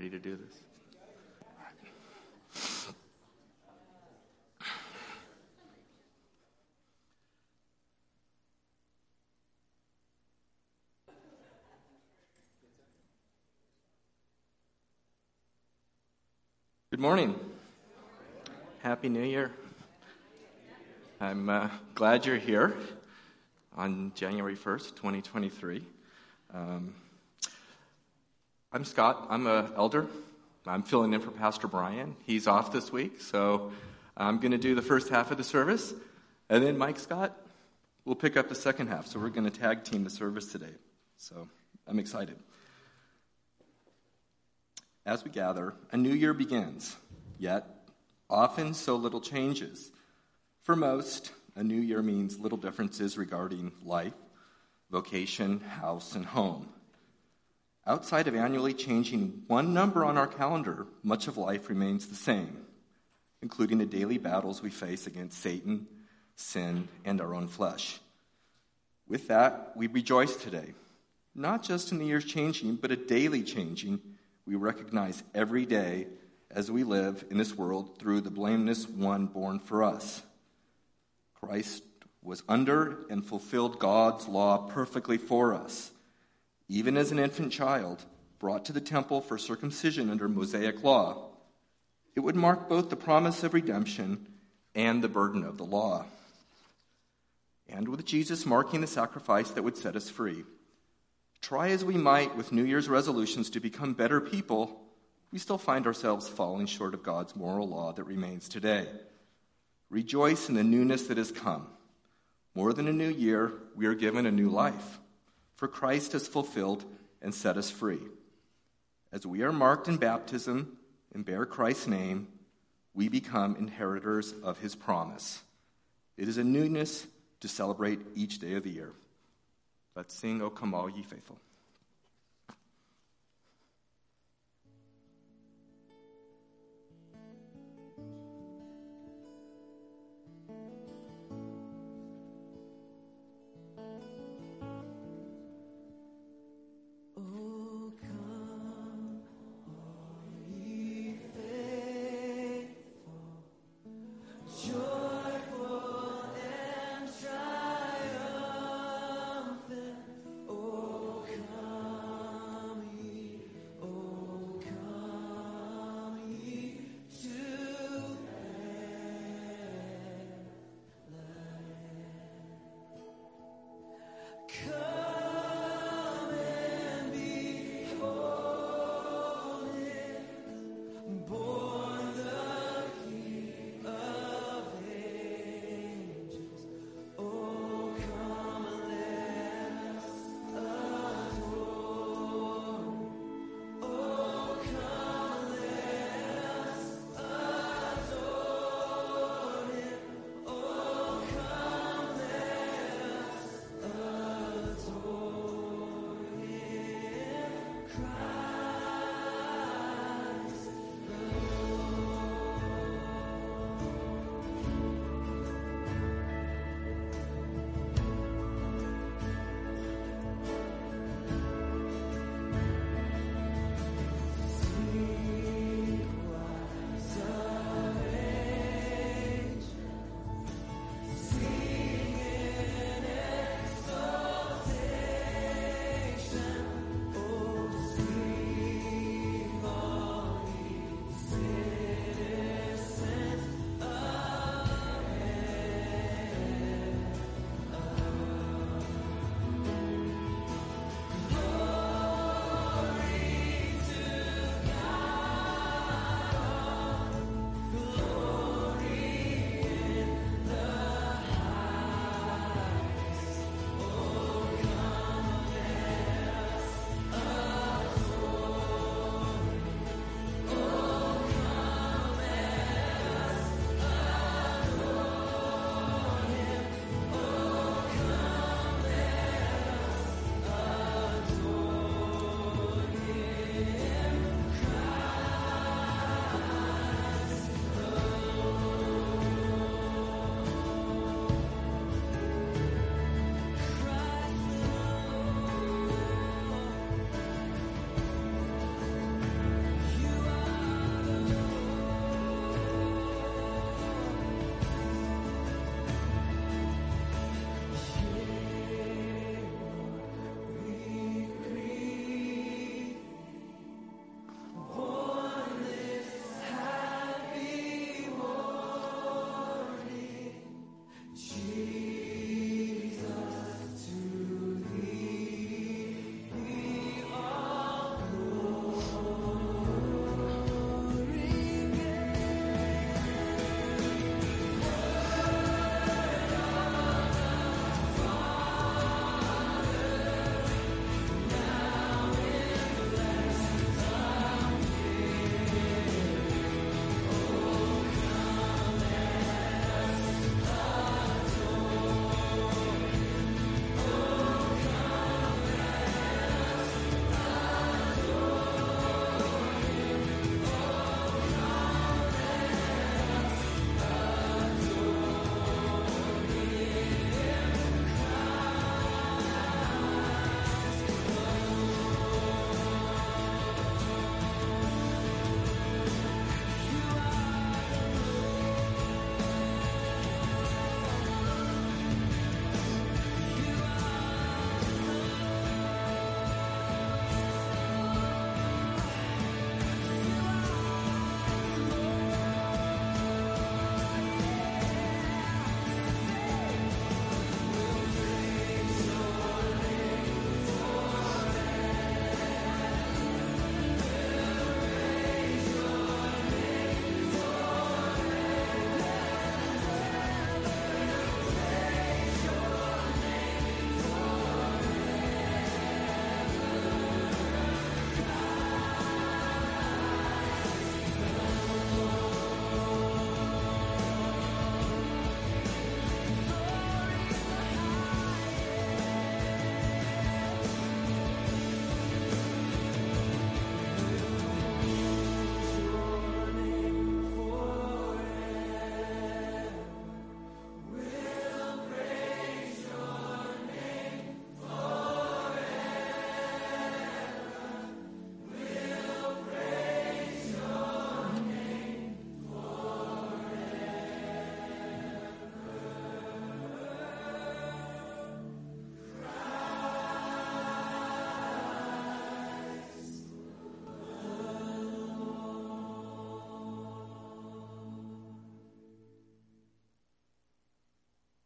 Ready to do this? Good morning. Happy New Year. I'm uh, glad you're here on January 1st, 2023. Um, I'm Scott. I'm an elder. I'm filling in for Pastor Brian. He's off this week, so I'm going to do the first half of the service, and then Mike Scott will pick up the second half. So we're going to tag team the service today. So I'm excited. As we gather, a new year begins, yet often so little changes. For most, a new year means little differences regarding life, vocation, house, and home. Outside of annually changing one number on our calendar, much of life remains the same, including the daily battles we face against Satan, sin, and our own flesh. With that, we rejoice today, not just in the year's changing, but a daily changing we recognize every day as we live in this world through the blameless one born for us. Christ was under and fulfilled God's law perfectly for us, even as an infant child brought to the temple for circumcision under Mosaic law. It would mark both the promise of redemption and the burden of the law. And with Jesus marking the sacrifice that would set us free. Try as we might with New Year's resolutions to become better people, we still find ourselves falling short of God's moral law that remains today. Rejoice in the newness that has come. More than a new year, we are given a new life, for Christ has fulfilled and set us free. As we are marked in baptism and bear Christ's name, we become inheritors of his promise. It is a newness to celebrate each day of the year. Let's sing, O come all ye faithful.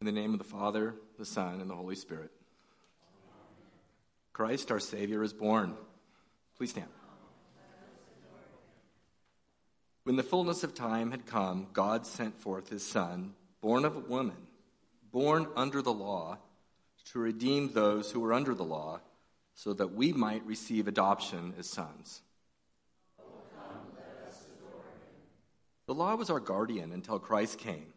In the name of the Father, the Son, and the Holy Spirit. Christ our Savior is born. Please stand. When the fullness of time had come, God sent forth his Son, born of a woman, born under the law, to redeem those who were under the law, so that we might receive adoption as sons. The law was our guardian until Christ came,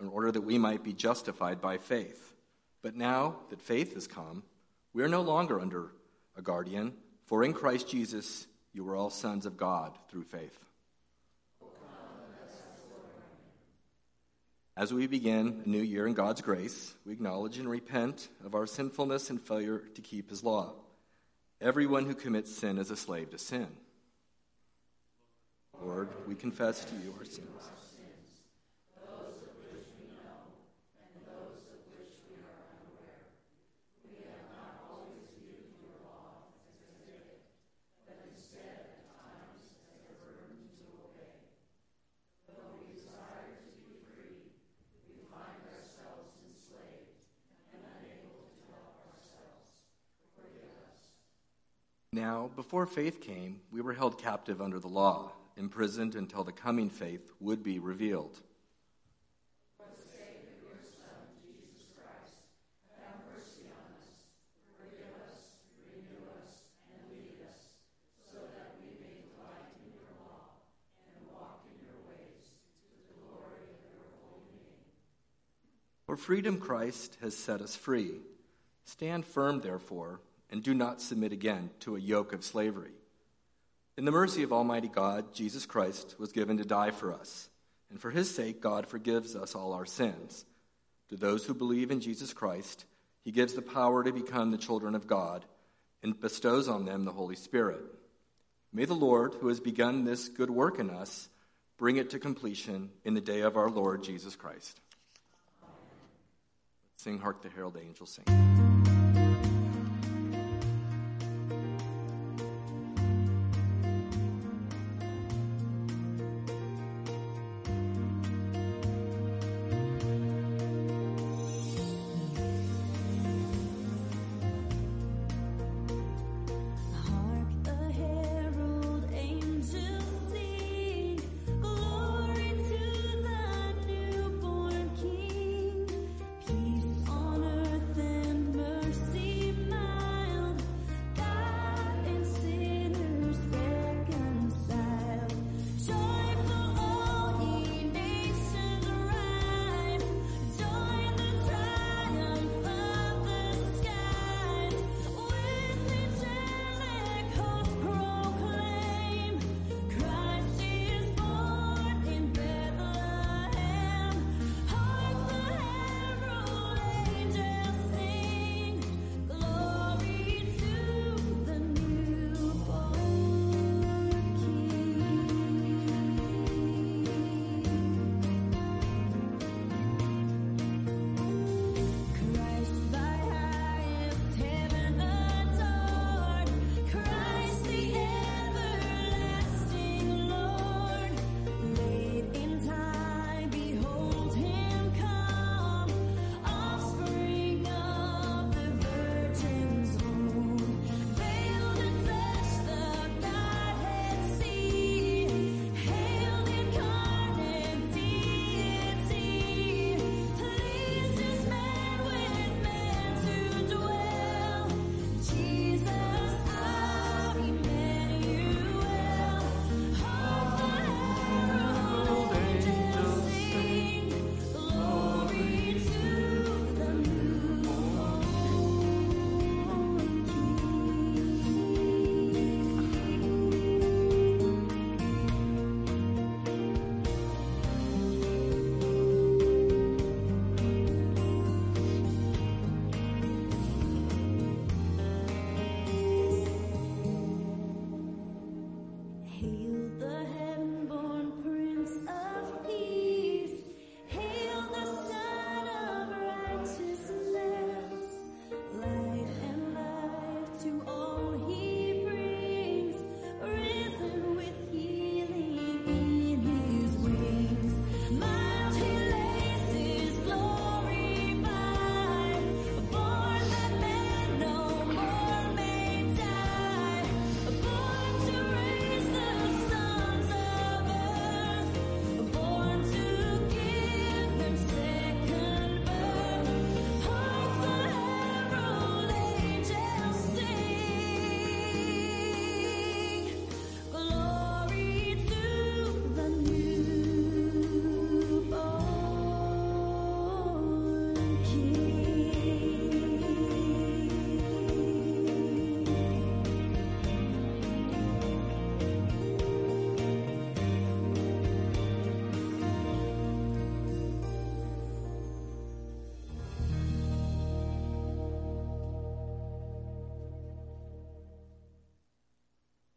in order that we might be justified by faith. But now that faith has come, we are no longer under a guardian, for in Christ Jesus you are all sons of God through faith. As we begin a new year in God's grace, we acknowledge and repent of our sinfulness and failure to keep His law. Everyone who commits sin is a slave to sin. Lord, we confess to you our sins. Now, before faith came, we were held captive under the law, imprisoned until the coming faith would be revealed. For freedom Christ has set us free. Stand firm, therefore and do not submit again to a yoke of slavery. In the mercy of Almighty God, Jesus Christ was given to die for us, and for his sake, God forgives us all our sins. To those who believe in Jesus Christ, he gives the power to become the children of God and bestows on them the Holy Spirit. May the Lord, who has begun this good work in us, bring it to completion in the day of our Lord Jesus Christ. Sing Hark the Herald Angels Sing.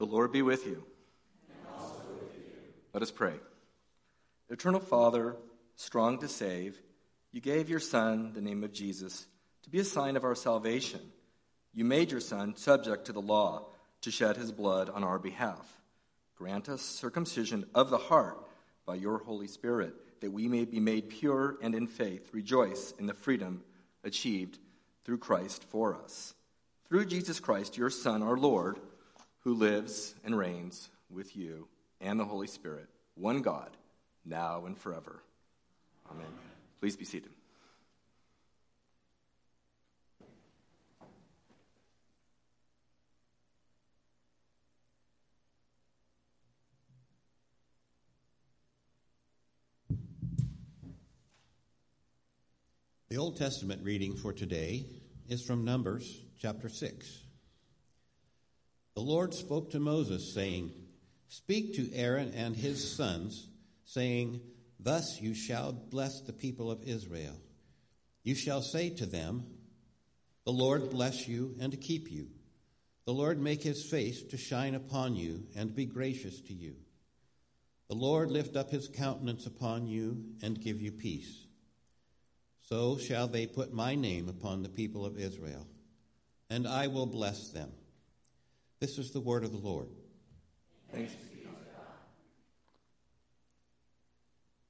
Lord be with you. Let us pray. Eternal Father, strong to save, you gave your Son the name of Jesus to be a sign of our salvation. You made your Son subject to the law to shed his blood on our behalf. Grant us circumcision of the heart by your Holy Spirit, that we may be made pure and in faith rejoice in the freedom achieved through Christ for us. Through Jesus Christ, your Son, our Lord, who lives and reigns with you and the Holy Spirit, one God, now and forever. Amen. Please be seated. The Old Testament reading for today is from Numbers chapter 6. The Lord spoke to Moses, saying, Speak to Aaron and his sons, saying, Thus you shall bless the people of Israel. You shall say to them, The Lord bless you and keep you. The Lord make his face to shine upon you and be gracious to you. The Lord lift up his countenance upon you and give you peace. So shall they put my name upon the people of Israel, and I will bless them. This is the word of the Lord. Thanks.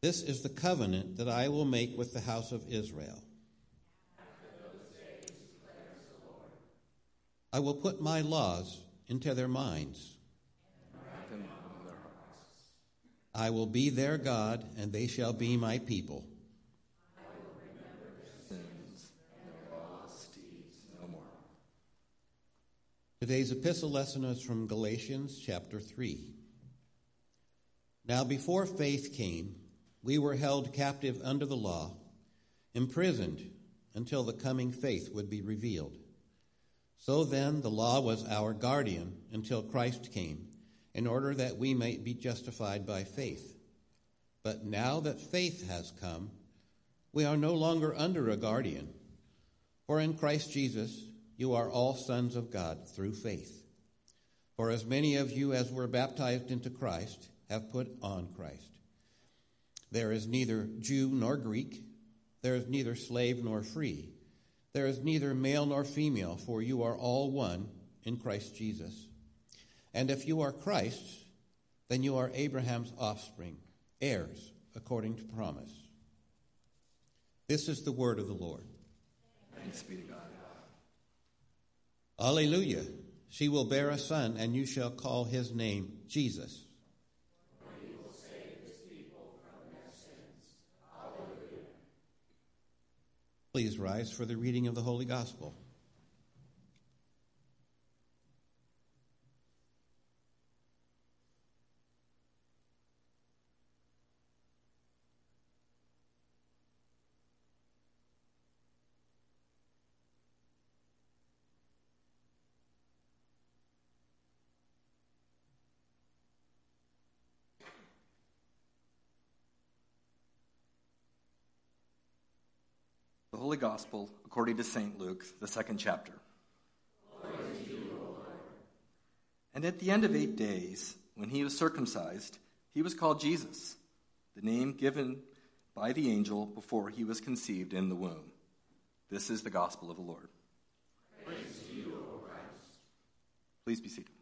This is the covenant that I will make with the house of Israel. I will put my laws into their minds. I will be their God, and they shall be my people. Today's epistle lesson is from Galatians chapter 3. Now, before faith came, we were held captive under the law, imprisoned until the coming faith would be revealed. So then, the law was our guardian until Christ came, in order that we might be justified by faith. But now that faith has come, we are no longer under a guardian. For in Christ Jesus, you are all sons of God through faith. For as many of you as were baptized into Christ have put on Christ. There is neither Jew nor Greek, there is neither slave nor free, there is neither male nor female, for you are all one in Christ Jesus. And if you are Christ's, then you are Abraham's offspring, heirs according to promise. This is the word of the Lord. Thanks be to God. Alleluia. She will bear a son, and you shall call his name Jesus. Please rise for the reading of the Holy Gospel. Gospel according to St. Luke, the second chapter. and at the end of eight days, when he was circumcised, he was called Jesus, the name given by the angel before he was conceived in the womb. This is the gospel of the Lord. You, Please be seated.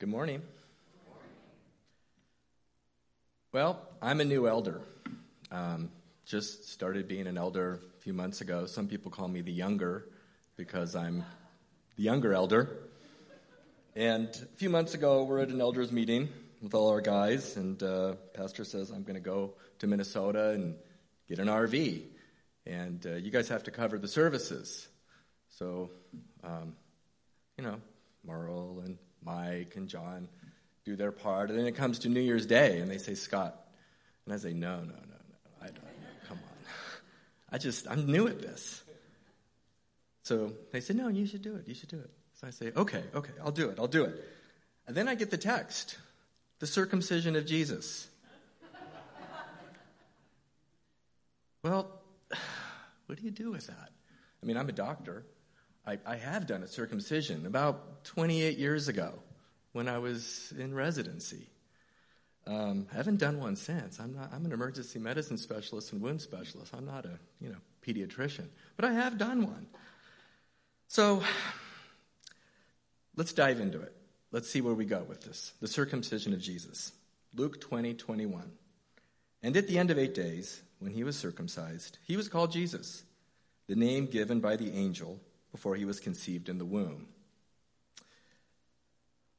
Good morning. Well, I'm a new elder. Um, just started being an elder a few months ago. Some people call me the younger because I'm the younger elder. And a few months ago, we're at an elders meeting with all our guys, and uh, pastor says I'm going to go to Minnesota and get an RV, and uh, you guys have to cover the services. So, um, you know, Marl and Mike and John do their part. And then it comes to New Year's Day and they say, Scott. And I say, no, no, no, no. I don't, come on. I just, I'm new at this. So they say, no, you should do it. You should do it. So I say, okay, okay, I'll do it. I'll do it. And then I get the text the circumcision of Jesus. well, what do you do with that? I mean, I'm a doctor. I, I have done a circumcision about 28 years ago when I was in residency. Um, I haven't done one since. I'm not. I'm an emergency medicine specialist and wound specialist. I'm not a you know pediatrician, but I have done one. So let's dive into it. Let's see where we go with this. The circumcision of Jesus. Luke 20, 21. And at the end of eight days, when he was circumcised, he was called Jesus, the name given by the angel before he was conceived in the womb.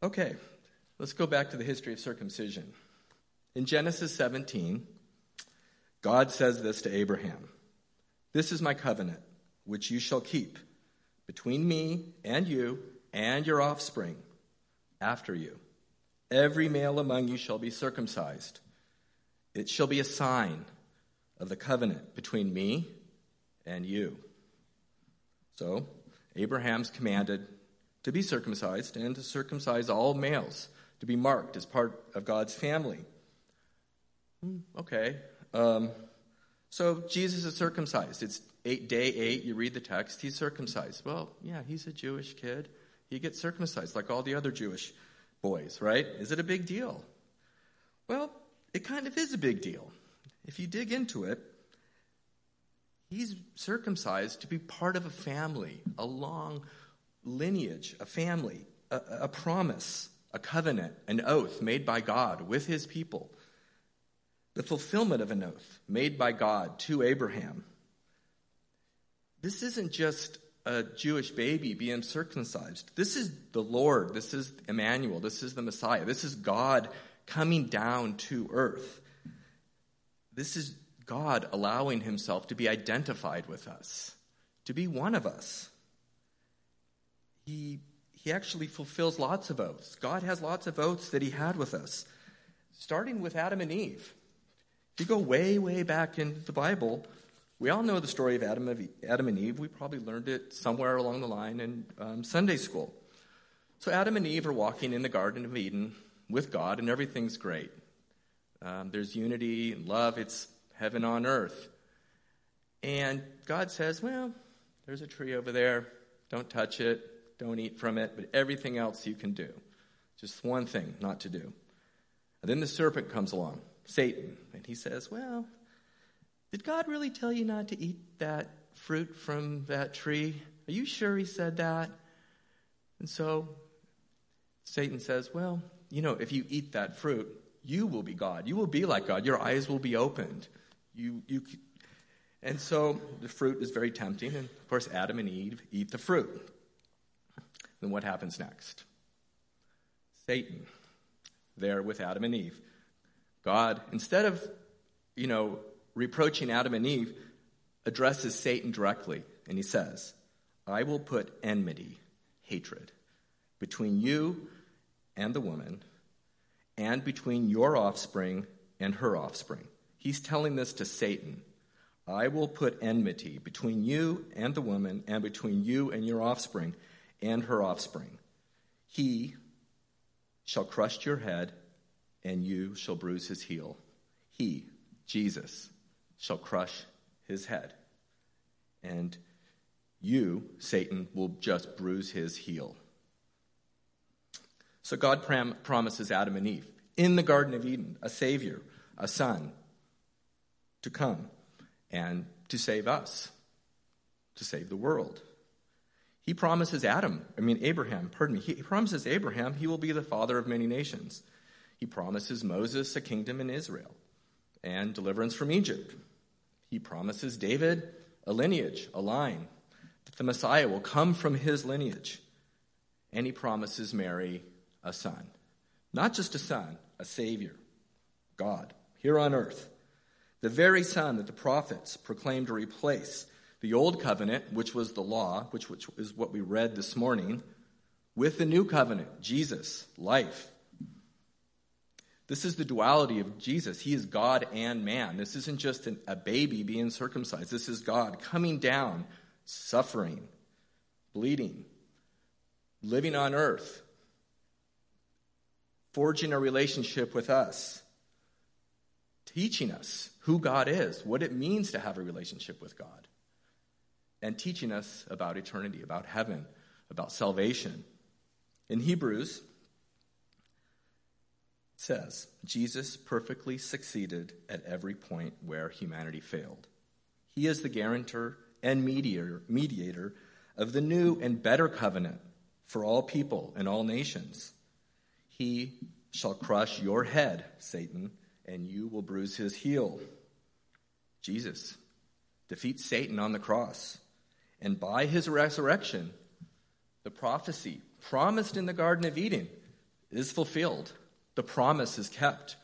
Okay, let's go back to the history of circumcision. In Genesis 17, God says this to Abraham This is my covenant, which you shall keep between me and you and your offspring after you. Every male among you shall be circumcised. It shall be a sign of the covenant between me and you. So, Abraham's commanded to be circumcised and to circumcise all males, to be marked as part of God's family. Hmm, okay. Um, so Jesus is circumcised. It's eight, day eight. You read the text. He's circumcised. Well, yeah, he's a Jewish kid. He gets circumcised like all the other Jewish boys, right? Is it a big deal? Well, it kind of is a big deal. If you dig into it, He's circumcised to be part of a family, a long lineage, a family, a, a, promise, a covenant, an oath made by God with his people, the fulfillment of an oath made by God to Abraham. This isn't just a Jewish baby being circumcised. This is the Lord. This is Emmanuel. This is the Messiah. This is God coming down to earth. This is God allowing himself to be identified with us, to be one of us. He, he actually fulfills lots of oaths. God has lots of oaths that he had with us, starting with Adam and Eve. If you go way, way back in the Bible, we all know the story of Adam, of Adam and Eve. We probably learned it somewhere along the line in um, Sunday school. So Adam and Eve are walking in the Garden of Eden with God, and everything's great. Um, there's unity and love. It's heaven on earth. And God says, Well, there's a tree over there. Don't touch it. Don't eat from it. But everything else you can do. Just one thing not to do. And then the serpent comes along, Satan, and he says, Well, did God really tell you not to eat that fruit from that tree? Are you sure he said that? And so Satan says, Well, you know, if you eat that fruit, you will be God. You will be like God. Your eyes will be opened. You, you, and so the fruit is very tempting, and of course, Adam and Eve eat the fruit. Then what happens next? Satan, there with Adam and Eve. God, instead of, you know, reproaching Adam and Eve, addresses Satan directly, and he says, I will put enmity, hatred, between you and the woman, and between your offspring and her offspring. He's telling this to Satan. I will put enmity between you and the woman, and between you and your offspring and her offspring. He shall crush your head, and you shall bruise his heel. He, Jesus, shall crush his head. And you, Satan, will just bruise his heel. So God pram- promises Adam and Eve in the Garden of Eden a Savior, a Son, to come and to save us, to save the world. He promises Adam, I mean, Abraham, pardon me, he promises Abraham he will be the father of many nations. He promises Moses a kingdom in Israel and deliverance from Egypt. He promises David a lineage, a line, that the Messiah will come from his lineage. And he promises Mary a son. Not just a son, a savior, God, here on earth. The very son that the prophets proclaimed to replace the old covenant, which was the law, which, which is what we read this morning, with the new covenant, Jesus, life. This is the duality of Jesus. He is God and man. This isn't just an, a baby being circumcised. This is God coming down, suffering, bleeding, living on earth, forging a relationship with us, teaching us who God is, what it means to have a relationship with God, and teaching us about eternity, about heaven, about salvation. In Hebrews, says, Jesus perfectly succeeded at every point where humanity failed. He is the guarantor and mediator, mediator of the new and better covenant for all people and all nations. He shall crush your head, Satan, and you will bruise his heel. Jesus defeats Satan on the cross. And by his resurrection, the prophecy promised in the Garden of Eden is fulfilled. The promise is kept.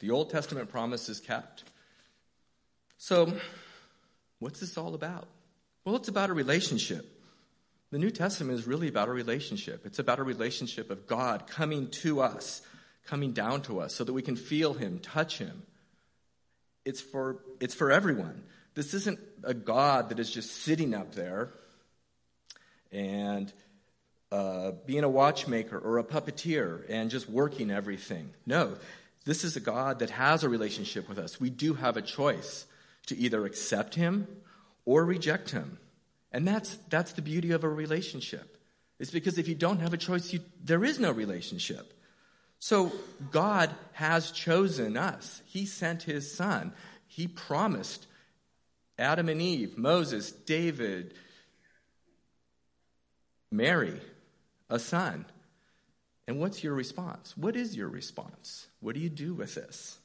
The Old Testament promise is kept. So, what's this all about? Well, it's about a relationship. The New Testament is really about a relationship. It's about a relationship of God coming to us, coming down to us so that we can feel Him, touch Him. It's for, it's for everyone. This isn't a God that is just sitting up there and uh, being a watchmaker or a puppeteer and just working everything. No, this is a God that has a relationship with us. We do have a choice to either accept Him or reject Him. And that's, that's the beauty of a relationship. It's because if you don't have a choice, you, there is no relationship. So God has chosen us. He sent his son. He promised Adam and Eve, Moses, David, Mary, a son. And what's your response? What is your response? What do you do with this?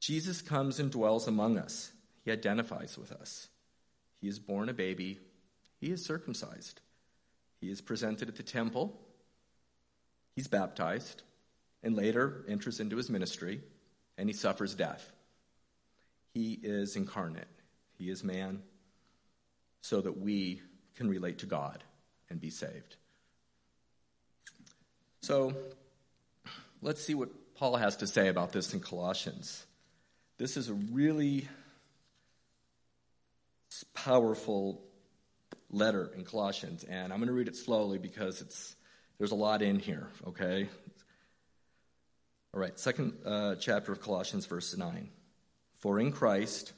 Jesus comes and dwells among us. He identifies with us. He is born a baby. He is circumcised. He is presented at the temple. He's baptized and later enters into his ministry and he suffers death. He is incarnate. He is man so that we can relate to God and be saved. So let's see what Paul has to say about this in Colossians. This is a really powerful letter in Colossians, and I'm going to read it slowly because it's there's a lot in here. Okay. All right, second uh, chapter of Colossians, verse nine. For in Christ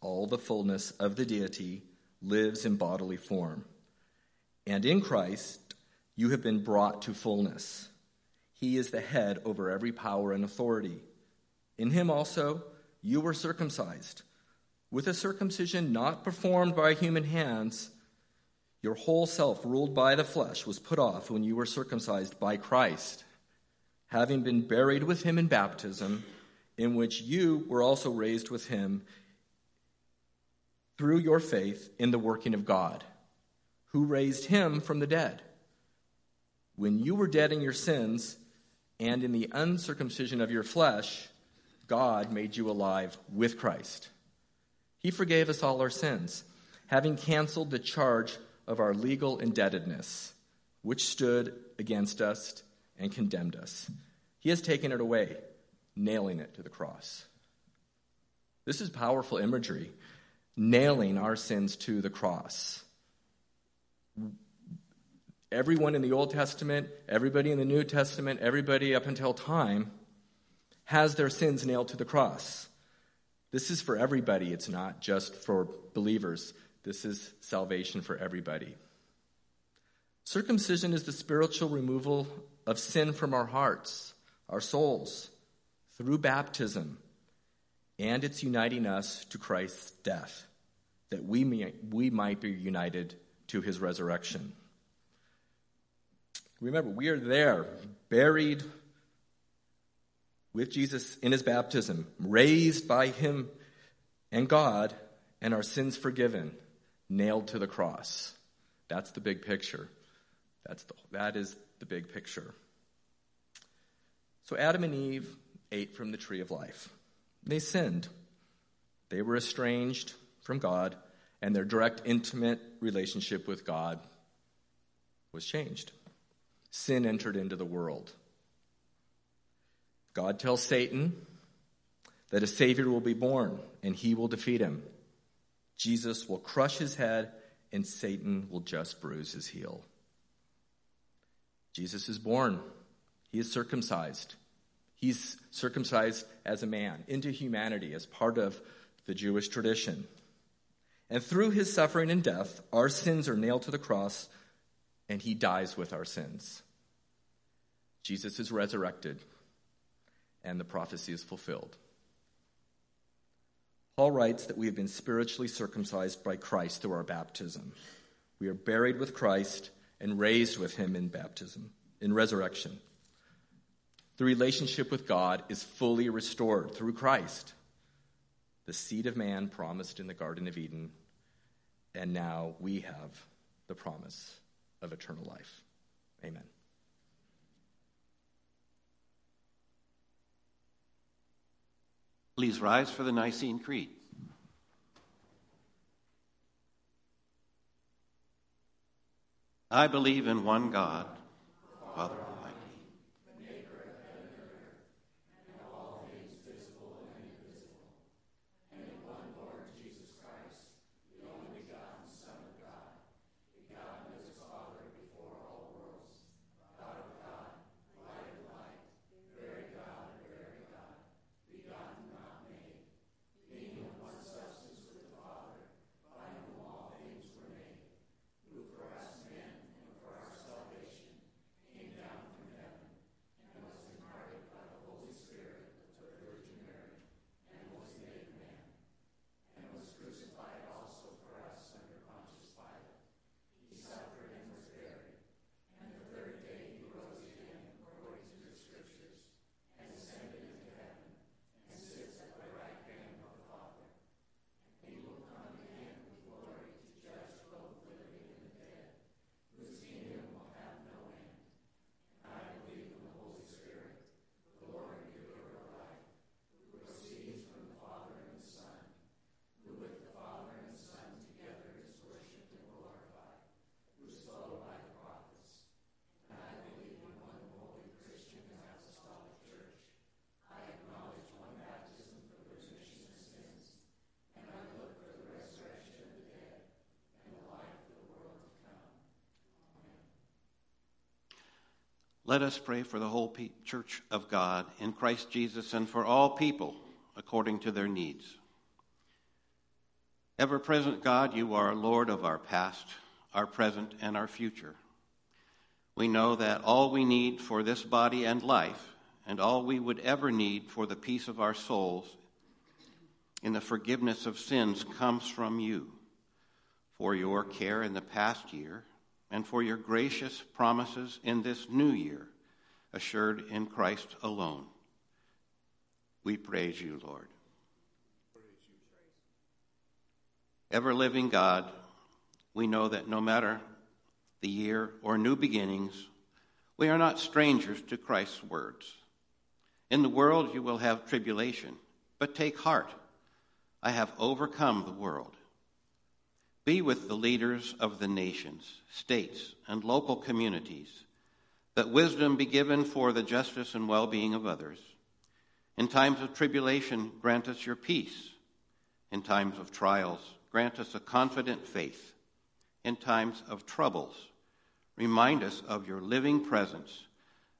all the fullness of the deity lives in bodily form, and in Christ you have been brought to fullness. He is the head over every power and authority. In him also you were circumcised with a circumcision not performed by human hands, your whole self, ruled by the flesh, was put off when you were circumcised by Christ, having been buried with him in baptism, in which you were also raised with him through your faith in the working of God, who raised him from the dead. When you were dead in your sins and in the uncircumcision of your flesh, God made you alive with Christ. He forgave us all our sins, having canceled the charge of our legal indebtedness, which stood against us and condemned us. He has taken it away, nailing it to the cross. This is powerful imagery, nailing our sins to the cross. Everyone in the Old Testament, everybody in the New Testament, everybody up until time has their sins nailed to the cross. This is for everybody, it's not just for believers. This is salvation for everybody. Circumcision is the spiritual removal of sin from our hearts, our souls, through baptism, and it's uniting us to Christ's death. that we, may, we might be united to his resurrection. Remember, we are there, buried with Jesus in his baptism, raised by him and God, and our sins forgiven, nailed to the cross. That's the big picture. That's the, that is the big picture. So Adam and Eve ate from the tree of life. They sinned. They were estranged from God, and their direct, intimate relationship with God was changed. Sin entered into the world. God tells Satan that a Savior will be born, and he will defeat him. Jesus will crush his head, and Satan will just bruise his heel. Jesus is born. He is circumcised. He's circumcised as a man into humanity as part of the Jewish tradition. And through his suffering and death, our sins are nailed to the cross, and he dies with our sins. Jesus is resurrected, and the prophecy is fulfilled. Paul writes that we have been spiritually circumcised by Christ through our baptism. We are buried with Christ and raised with him in baptism, in resurrection. The relationship with God is fully restored through Christ the seed of man promised in the Garden of Eden, and now we have the promise of eternal life. Amen. Please rise for the Nicene Creed. I believe in one God, Father Let us pray for the whole church of God in Christ Jesus and for all people according to their needs. Ever present God, you are Lord of our past, our present, and our future. We know that all we need for this body and life, and all we would ever need for the peace of our souls in the forgiveness of sins, comes from you. For your care in the past year, and for your gracious promises in this new year, assured in Christ alone. We praise you, Lord. Ever living God, we know that no matter the year or new beginnings, we are not strangers to Christ's words. In the world you will have tribulation, but take heart. I have overcome the world. Be with the leaders of the nations, states, and local communities, that wisdom be given for the justice and well being of others. In times of tribulation, grant us your peace. In times of trials, grant us a confident faith. In times of troubles, remind us of your living presence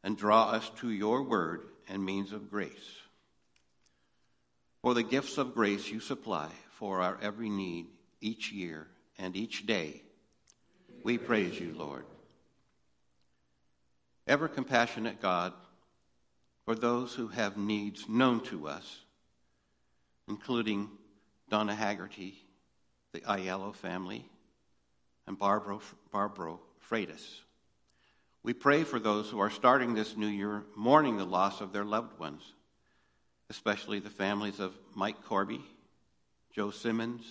and draw us to your word and means of grace. For the gifts of grace you supply for our every need each year and each day. We praise you, Lord. Ever compassionate God, for those who have needs known to us, including Donna Haggerty, the Ayello family, and Barbara, Barbara Freitas. We pray for those who are starting this new year mourning the loss of their loved ones, especially the families of Mike Corby, Joe Simmons,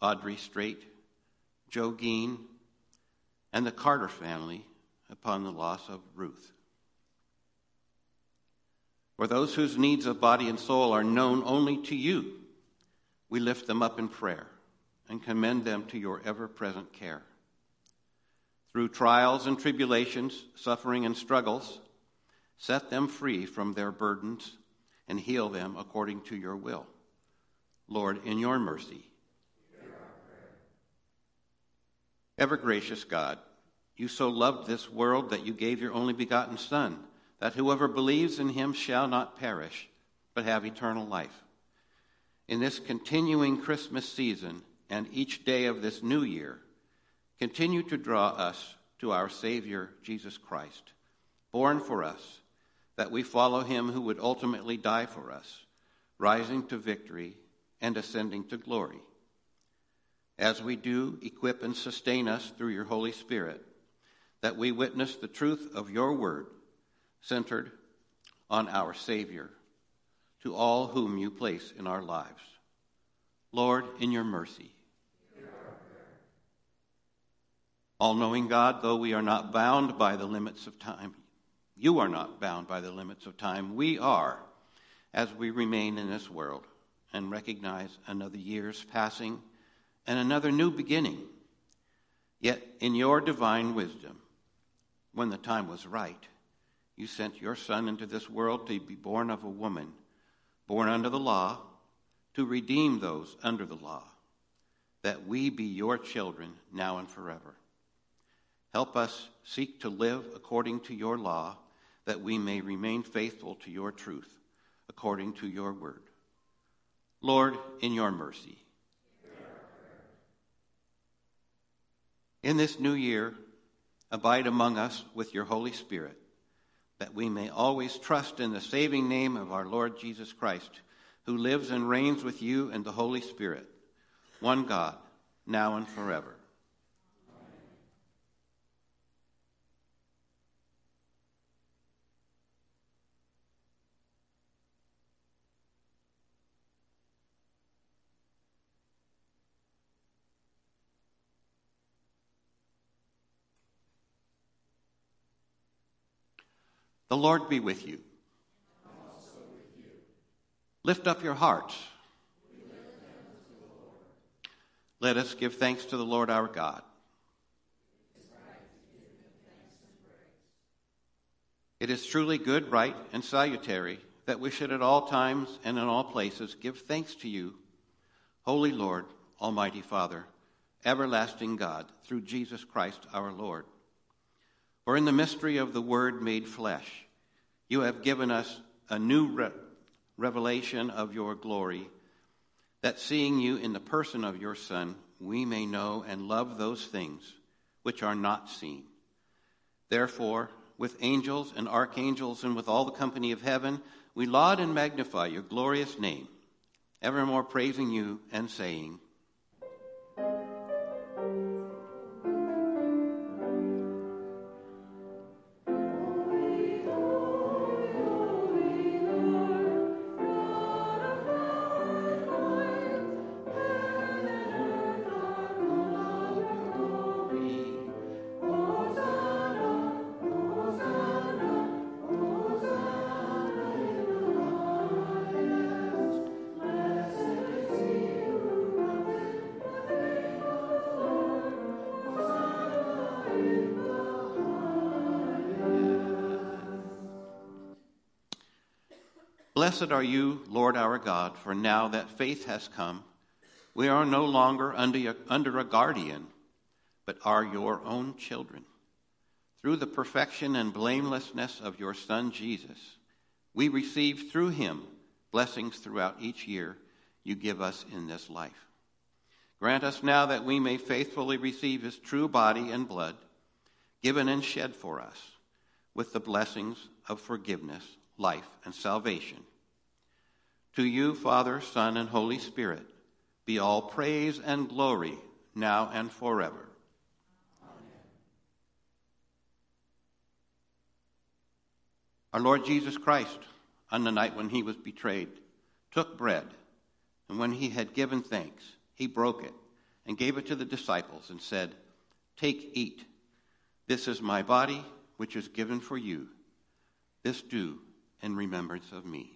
Audrey Straight, Joe Geen, and the Carter family upon the loss of Ruth. For those whose needs of body and soul are known only to you, we lift them up in prayer and commend them to your ever present care. Through trials and tribulations, suffering and struggles, set them free from their burdens and heal them according to your will. Lord, in your mercy. Ever gracious God, you so loved this world that you gave your only begotten Son, that whoever believes in him shall not perish, but have eternal life. In this continuing Christmas season and each day of this new year, continue to draw us to our Savior, Jesus Christ, born for us, that we follow him who would ultimately die for us, rising to victory and ascending to glory. As we do, equip and sustain us through your Holy Spirit that we witness the truth of your word centered on our Savior to all whom you place in our lives. Lord, in your mercy. All knowing God, though we are not bound by the limits of time, you are not bound by the limits of time. We are as we remain in this world and recognize another year's passing and another new beginning. Yet, in your divine wisdom, when the time was right, you sent your Son into this world to be born of a woman, born under the law, to redeem those under the law, that we be your children now and forever. Help us seek to live according to your law, that we may remain faithful to your truth, according to your word. Lord, in your mercy. In this new year, abide among us with your Holy Spirit, that we may always trust in the saving name of our Lord Jesus Christ, who lives and reigns with you and the Holy Spirit, one God, now and forever. The Lord be with you. Lift up your hearts. Let us give thanks to the Lord our God. It is truly good, right, and salutary that we should at all times and in all places give thanks to you, Holy Lord, Almighty Father, everlasting God, through Jesus Christ our Lord for in the mystery of the Word made flesh, you have given us a new re- revelation of your glory, that seeing you in the person of your Son, we may know and love those things which are not seen. Therefore, with angels and archangels and with all the company of heaven, we laud and magnify your glorious name, evermore praising you and saying, Blessed are you, Lord our God, for now that faith has come, we are no longer under, under a guardian, but are your own children. Through the perfection and blamelessness of your Son Jesus, we receive through him blessings throughout each year you give us in this life. Grant us now that we may faithfully receive his true body and blood, given and shed for us, with the blessings of forgiveness life, and salvation. To you, Father, Son, and Holy Spirit, be all praise and glory now and forever. Our Lord Jesus Christ, on the night when he was betrayed, took bread, and when he had given thanks, he broke it and gave it to the disciples and said, Take, eat. This is my body, which is given for you. This do in remembrance of me.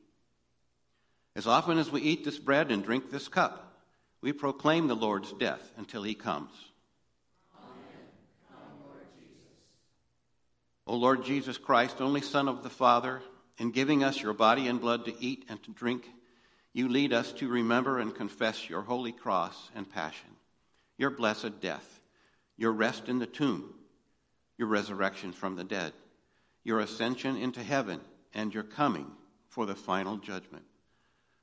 As often as we eat this bread and drink this cup, we proclaim the Lord's death until he comes. Amen. O Lord Jesus Christ, only Son of the Father, in giving us your body and blood to eat and to drink, you lead us to remember and confess your holy cross and passion, your blessed death, your rest in the tomb, your resurrection from the dead, your ascension into heaven, and your coming for the final judgment.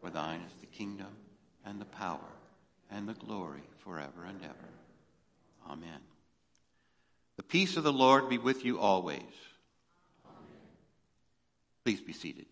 For thine is the kingdom, and the power, and the glory forever and ever. Amen. The peace of the Lord be with you always. Please be seated.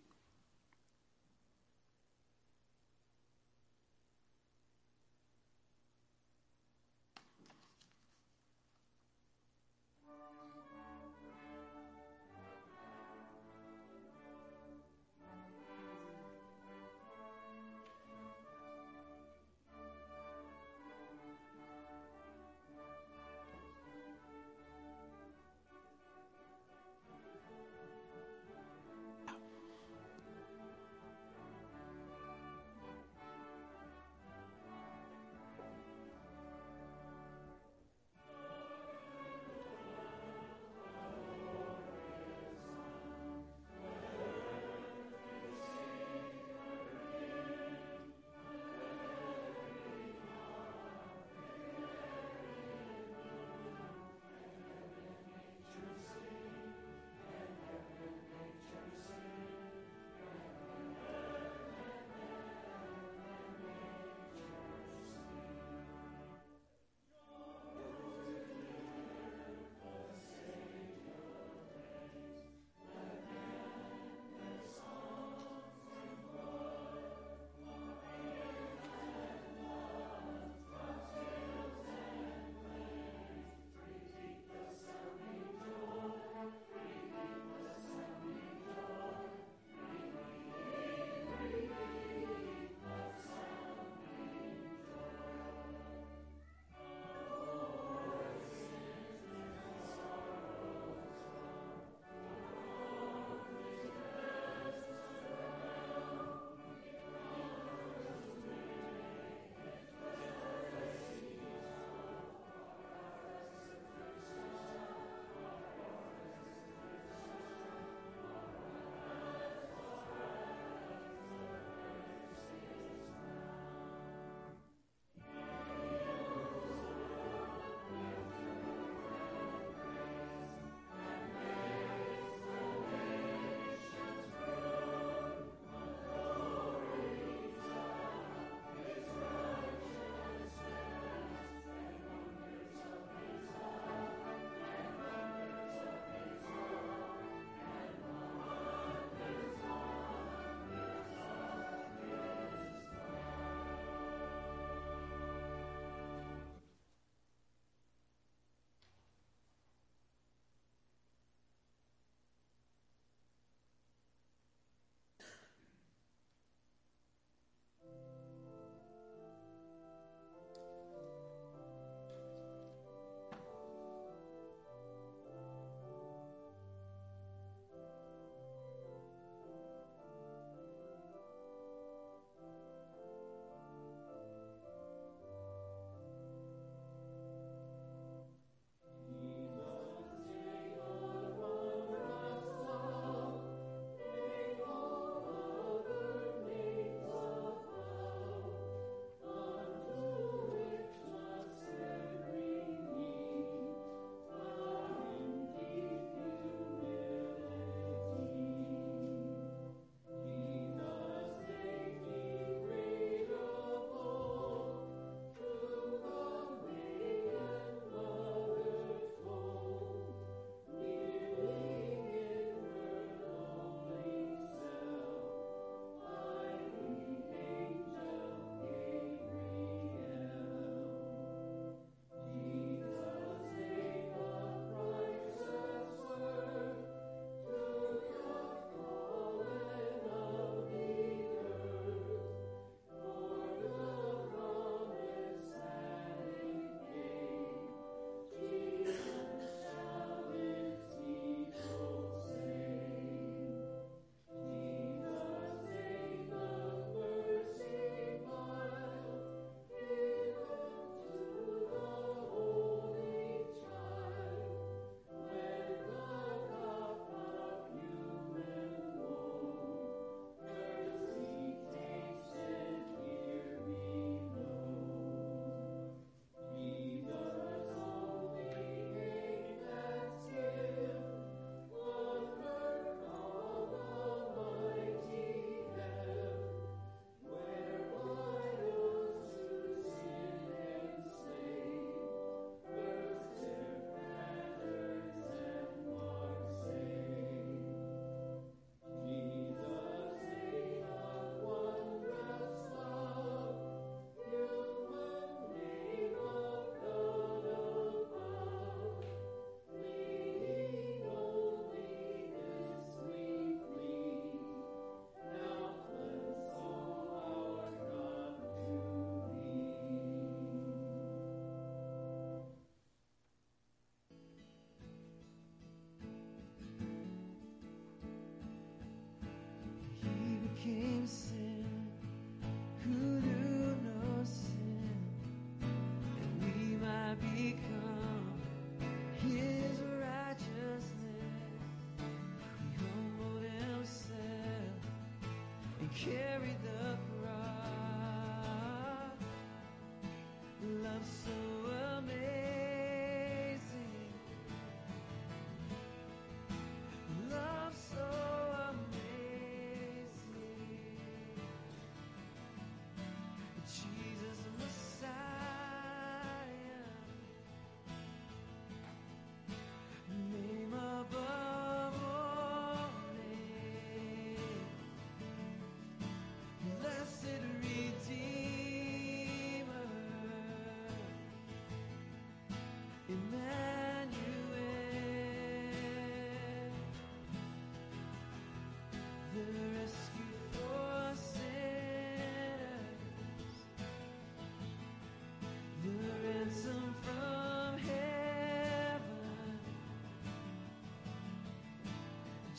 care.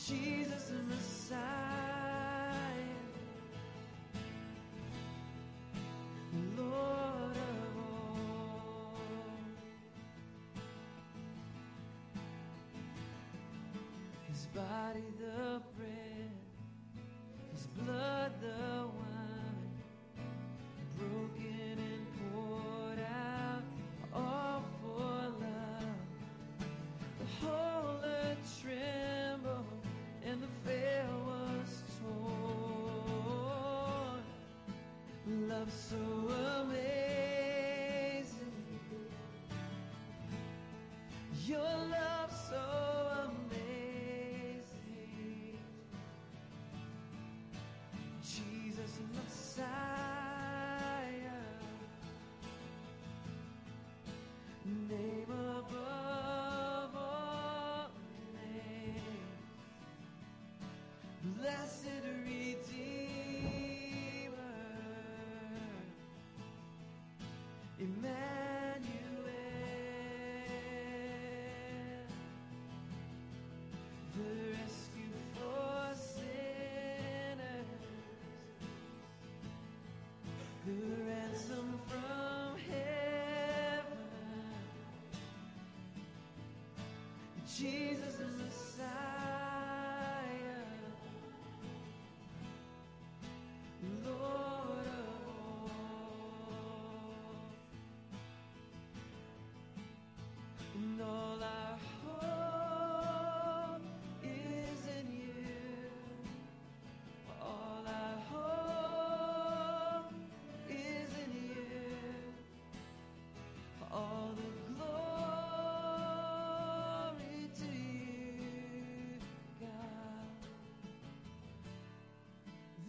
Jesus the Messiah, Lord of all. His body the so amazing. Your love so amazing. Jesus Messiah. Name above all names. Blessed Emmanuel, the rescue for sinners, the ransom from heaven. Jesus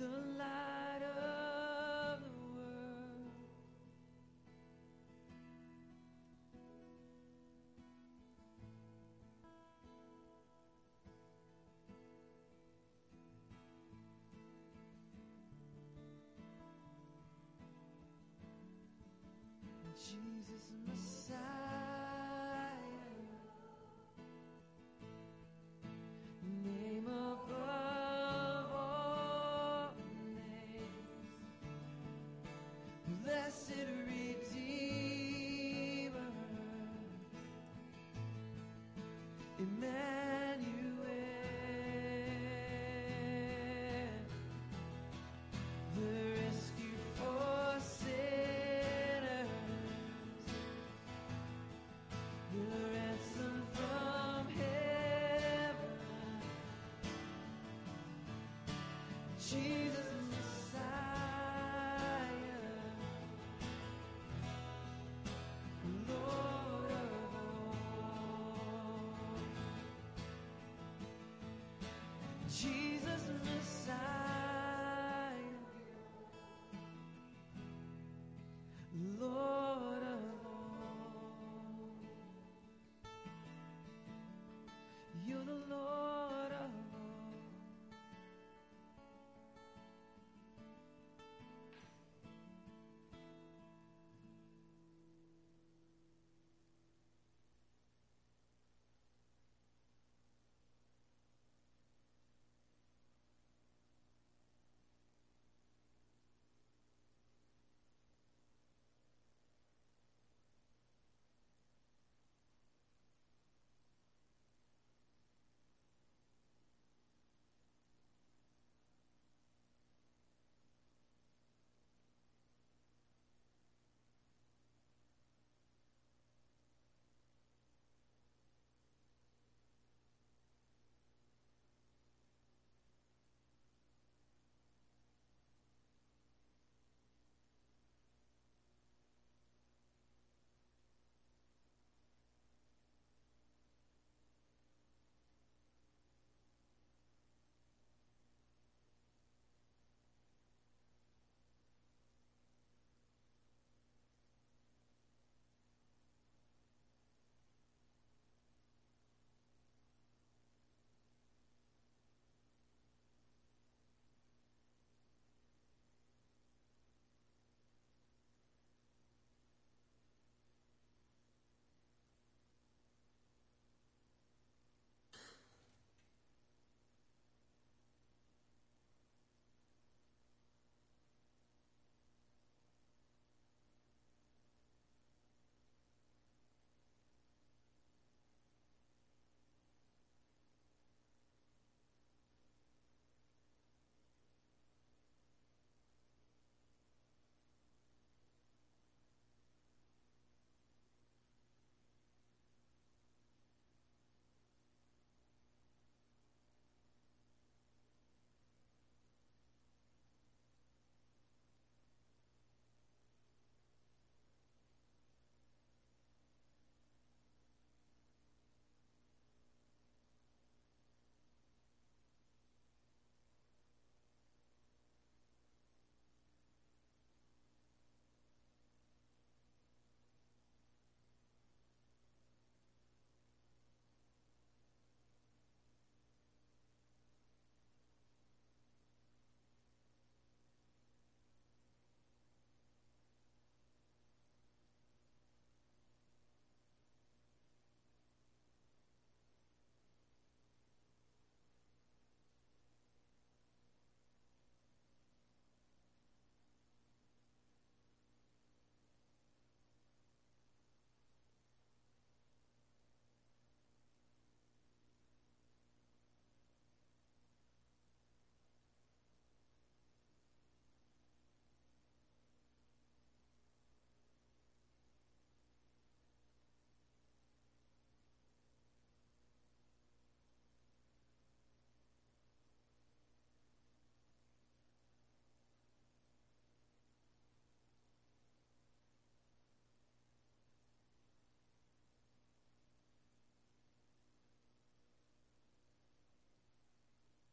the light of the world. Jesus Messiah, Emmanuel the rescue for sinners, the ransom from heaven, Jesus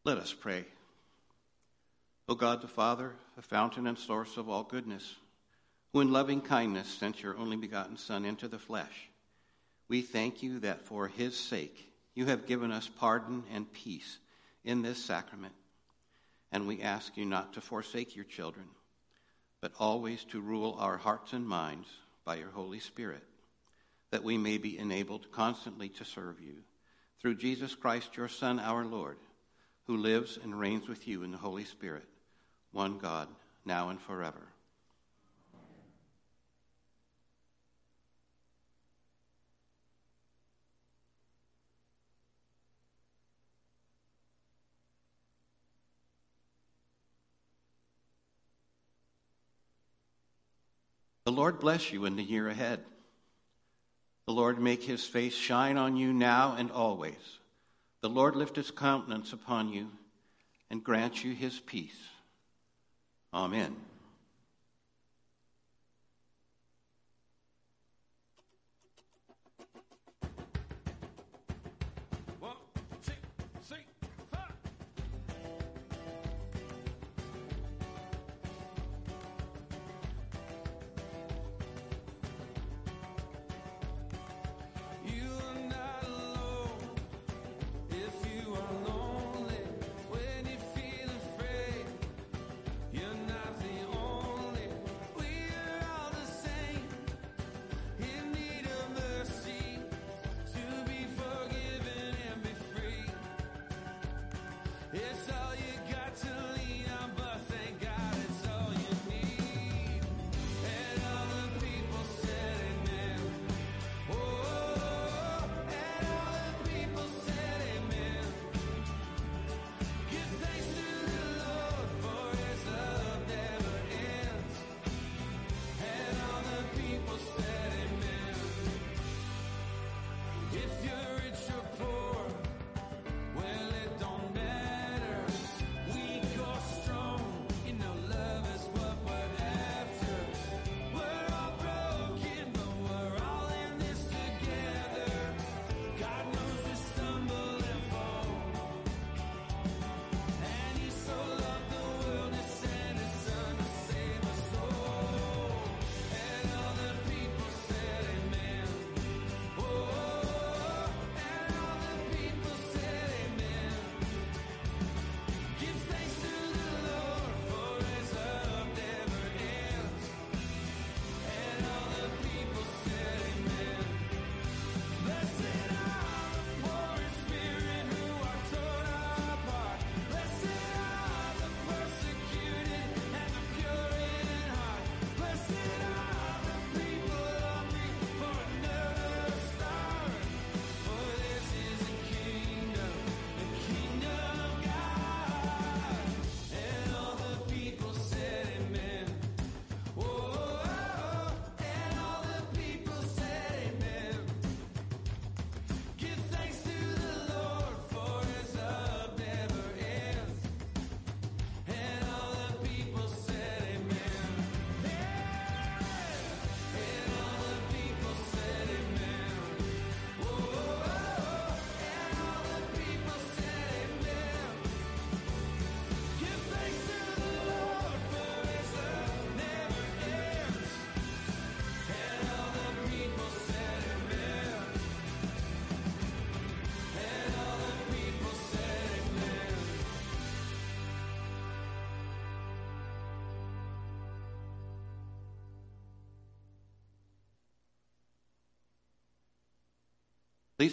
Let us pray. O God the Father, the fountain and source of all goodness, who in loving kindness sent your only begotten Son into the flesh, we thank you that for his sake you have given us pardon and peace in this sacrament. And we ask you not to forsake your children, but always to rule our hearts and minds by your Holy Spirit, that we may be enabled constantly to serve you. Through Jesus Christ, your Son, our Lord, who lives and reigns with you in the Holy Spirit, one God, now and forever. The Lord bless you in the year ahead. The Lord make his face shine on you now and always. The Lord lift his countenance upon you and grant you his peace. Amen.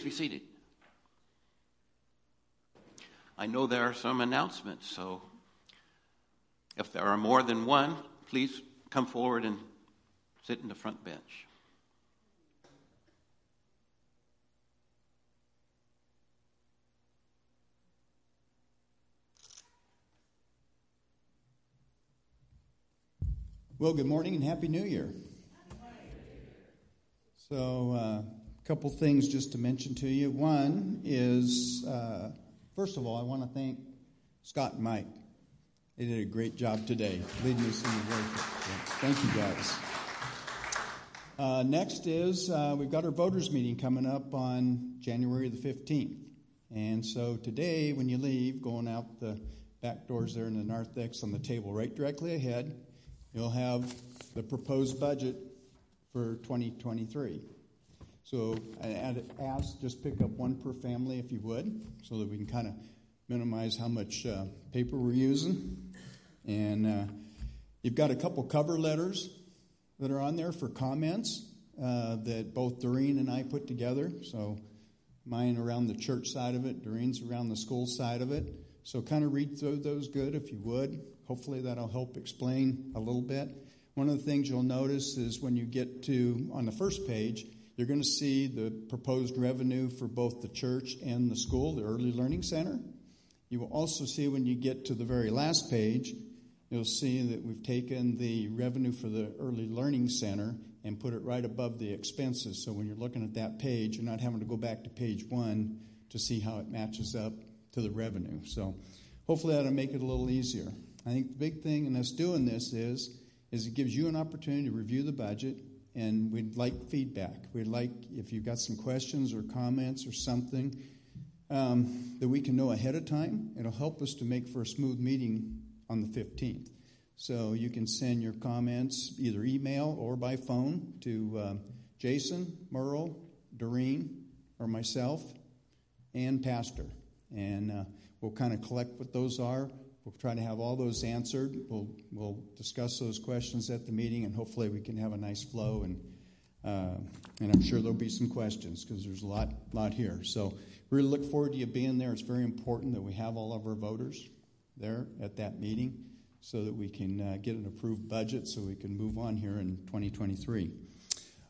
Be seated. I know there are some announcements, so if there are more than one, please come forward and sit in the front bench. Well, good morning and Happy New Year. So, uh, couple things just to mention to you. One is, uh, first of all, I want to thank Scott and Mike. They did a great job today leading us in the worship. Thank you guys. Uh, next is uh, we've got our voters meeting coming up on January the 15th. And so today, when you leave, going out the back doors there in the narthex on the table right directly ahead, you'll have the proposed budget for 2023. So I I'd ask just pick up one per family if you would, so that we can kind of minimize how much uh, paper we're using. And uh, you've got a couple cover letters that are on there for comments uh, that both Doreen and I put together. So mine around the church side of it, Doreen's around the school side of it. So kind of read through those good if you would. Hopefully that'll help explain a little bit. One of the things you'll notice is when you get to on the first page, you're going to see the proposed revenue for both the church and the school, the early learning center. You will also see when you get to the very last page, you'll see that we've taken the revenue for the early learning center and put it right above the expenses. So when you're looking at that page, you're not having to go back to page one to see how it matches up to the revenue. So hopefully that'll make it a little easier. I think the big thing in us doing this is is it gives you an opportunity to review the budget and we'd like feedback. We'd like if you've got some questions or comments or something um, that we can know ahead of time. It'll help us to make for a smooth meeting on the 15th. So you can send your comments either email or by phone to um, Jason, Merle, Doreen, or myself, and Pastor. And uh, we'll kind of collect what those are. We'll try to have all those answered. We'll, we'll discuss those questions at the meeting, and hopefully we can have a nice flow. And, uh, and I'm sure there'll be some questions because there's a lot, lot here. So really look forward to you being there. It's very important that we have all of our voters there at that meeting so that we can uh, get an approved budget so we can move on here in 2023.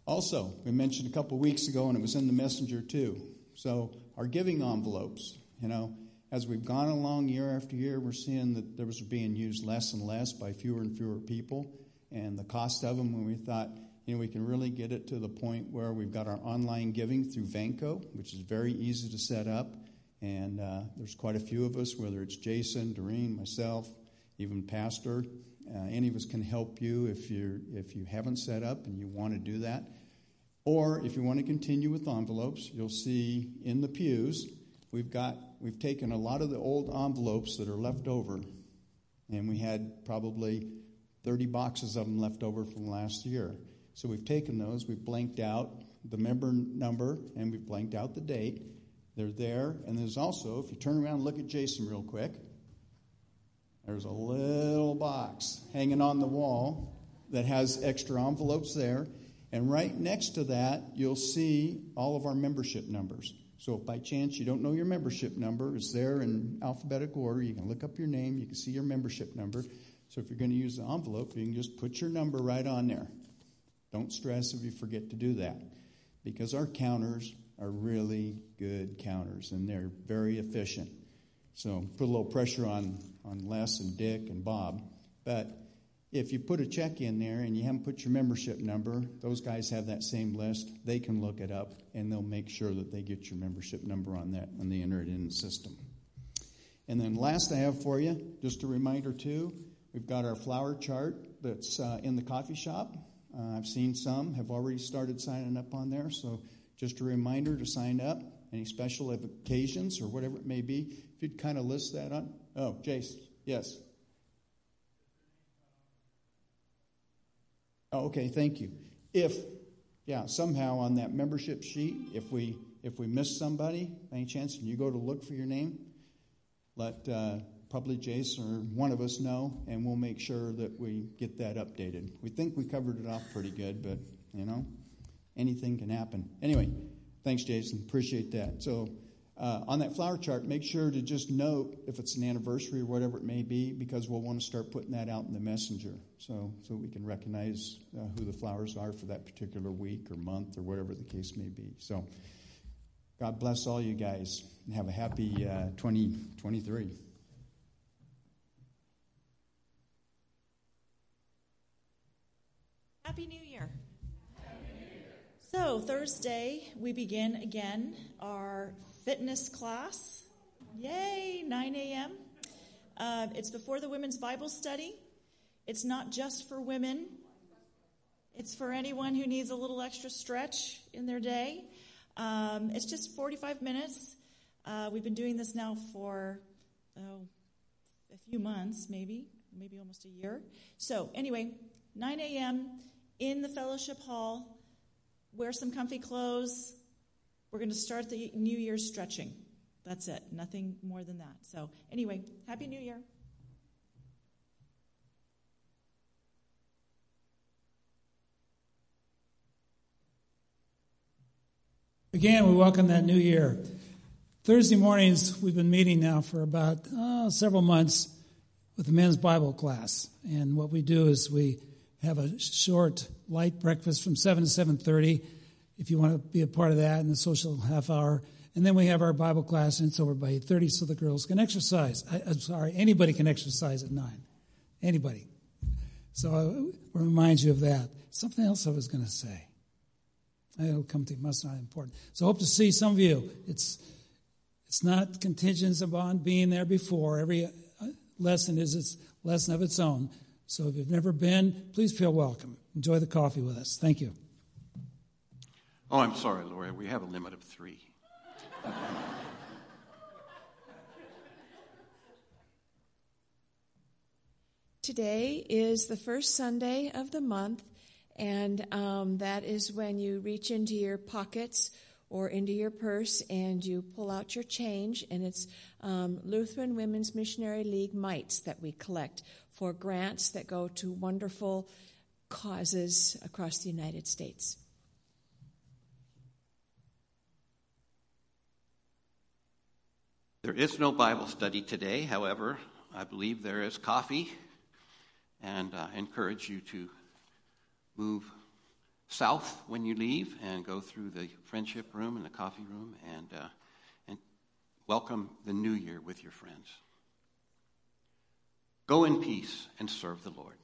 Also, we mentioned a couple weeks ago, and it was in the messenger too. So, our giving envelopes, you know, as we've gone along year after year, we're seeing that those are being used less and less by fewer and fewer people. And the cost of them, when we thought, you know, we can really get it to the point where we've got our online giving through Vanco, which is very easy to set up. And uh, there's quite a few of us, whether it's Jason, Doreen, myself, even Pastor. Uh, any of us can help you if you if you haven't set up and you want to do that. Or if you want to continue with envelopes, you'll see in the pews we've got we've taken a lot of the old envelopes that are left over, and we had probably 30 boxes of them left over from last year. So we've taken those, we've blanked out the member number, and we've blanked out the date. They're there, and there's also, if you turn around and look at Jason real quick, there's a little box hanging on the wall that has extra envelopes there. And right next to that, you'll see all of our membership numbers. So if by chance you don't know your membership number, it's there in alphabetical order. You can look up your name, you can see your membership number. So if you're going to use the envelope, you can just put your number right on there. Don't stress if you forget to do that because our counters are really good counters and they're very efficient. So put a little pressure on, on Les and Dick and Bob. But if you put a check in there and you haven't put your membership number, those guys have that same list. They can look it up and they'll make sure that they get your membership number on that when they enter it in the system. And then last I have for you, just a reminder too, we've got our flower chart that's uh, in the coffee shop. Uh, I've seen some have already started signing up on there, so just a reminder to sign up. Any special occasions or whatever it may be, if you'd kind of list that on. Oh, Jace, yes. Oh, okay, thank you. If, yeah, somehow on that membership sheet, if we if we miss somebody, by any chance, and you go to look for your name, let uh, probably Jace or one of us know, and we'll make sure that we get that updated. We think we covered it off pretty good, but you know, anything can happen. Anyway, thanks, Jason. Appreciate that. So. Uh, on that flower chart, make sure to just note if it's an anniversary or whatever it may be, because we'll want to start putting that out in the messenger, so so we can recognize uh, who the flowers are for that particular week or month or whatever the case may be. So, God bless all you guys and have a happy uh, 2023. Happy New Year. So, Thursday, we begin again our fitness class. Yay, 9 a.m. Uh, it's before the women's Bible study. It's not just for women, it's for anyone who needs a little extra stretch in their day. Um, it's just 45 minutes. Uh, we've been doing this now for oh, a few months, maybe, maybe almost a year. So, anyway, 9 a.m. in the fellowship hall. Wear some comfy clothes. We're going to start the New Year stretching. That's it. Nothing more than that. So, anyway, Happy New Year. Again, we welcome that new year. Thursday mornings, we've been meeting now for about uh, several months with the men's Bible class. And what we do is we have a short, light breakfast from 7 to 7.30, if you want to be a part of that, in the social half hour. And then we have our Bible class, and it's over by 8.30 so the girls can exercise. I, I'm sorry, anybody can exercise at 9. Anybody. So I remind you of that. Something else I was going to say. It'll come to you. Must not important. So hope to see some of you. It's it's not contingent upon being there before. Every uh, lesson is its lesson of its own. So if you've never been, please feel welcome. Enjoy the coffee with us. Thank you. Oh, I'm sorry, Laura. We have a limit of three. Today is the first Sunday of the month, and um, that is when you reach into your pockets or into your purse and you pull out your change, and it's um, Lutheran Women's Missionary League mites that we collect for grants that go to wonderful causes across the United States. There is no Bible study today. However, I believe there is coffee, and I encourage you to move south when you leave and go through the friendship room and the coffee room and, uh, and welcome the new year with your friends. Go in peace and serve the Lord.